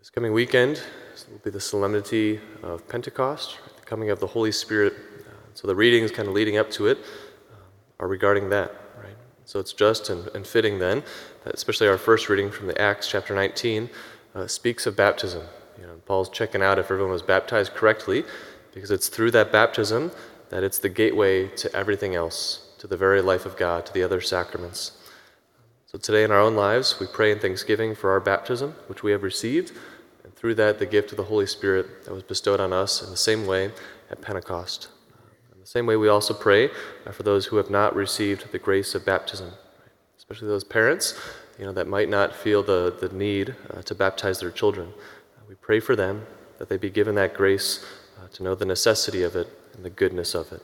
This coming weekend will be the solemnity of Pentecost, the coming of the Holy Spirit. Uh, so the readings kind of leading up to it um, are regarding that, right? So it's just and, and fitting then, especially our first reading from the Acts chapter 19 uh, speaks of baptism. You know, Paul's checking out if everyone was baptized correctly, because it's through that baptism that it's the gateway to everything else, to the very life of God, to the other sacraments. So today in our own lives, we pray in thanksgiving for our baptism, which we have received, and through that, the gift of the Holy Spirit that was bestowed on us in the same way at Pentecost. In the same way, we also pray for those who have not received the grace of baptism, especially those parents you know, that might not feel the, the need uh, to baptize their children. We pray for them that they be given that grace uh, to know the necessity of it and the goodness of it.